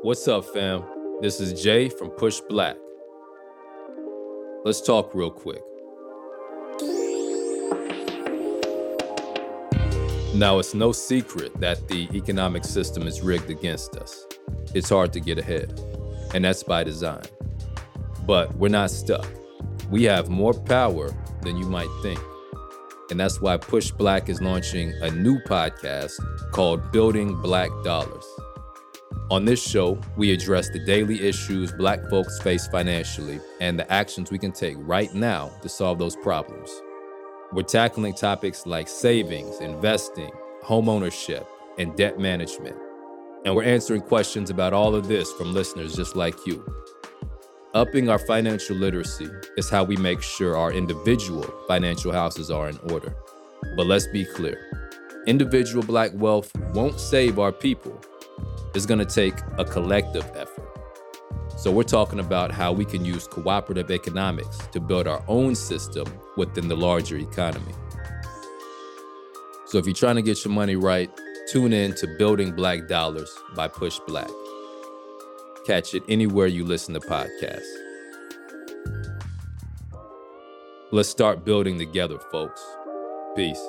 What's up, fam? This is Jay from Push Black. Let's talk real quick. Now, it's no secret that the economic system is rigged against us. It's hard to get ahead, and that's by design. But we're not stuck. We have more power than you might think. And that's why Push Black is launching a new podcast called Building Black Dollars. On this show, we address the daily issues Black folks face financially and the actions we can take right now to solve those problems. We're tackling topics like savings, investing, homeownership, and debt management. And we're answering questions about all of this from listeners just like you. Upping our financial literacy is how we make sure our individual financial houses are in order. But let's be clear individual black wealth won't save our people, it's gonna take a collective effort. So, we're talking about how we can use cooperative economics to build our own system within the larger economy. So, if you're trying to get your money right, tune in to Building Black Dollars by Push Black. Catch it anywhere you listen to podcasts. Let's start building together, folks. Peace.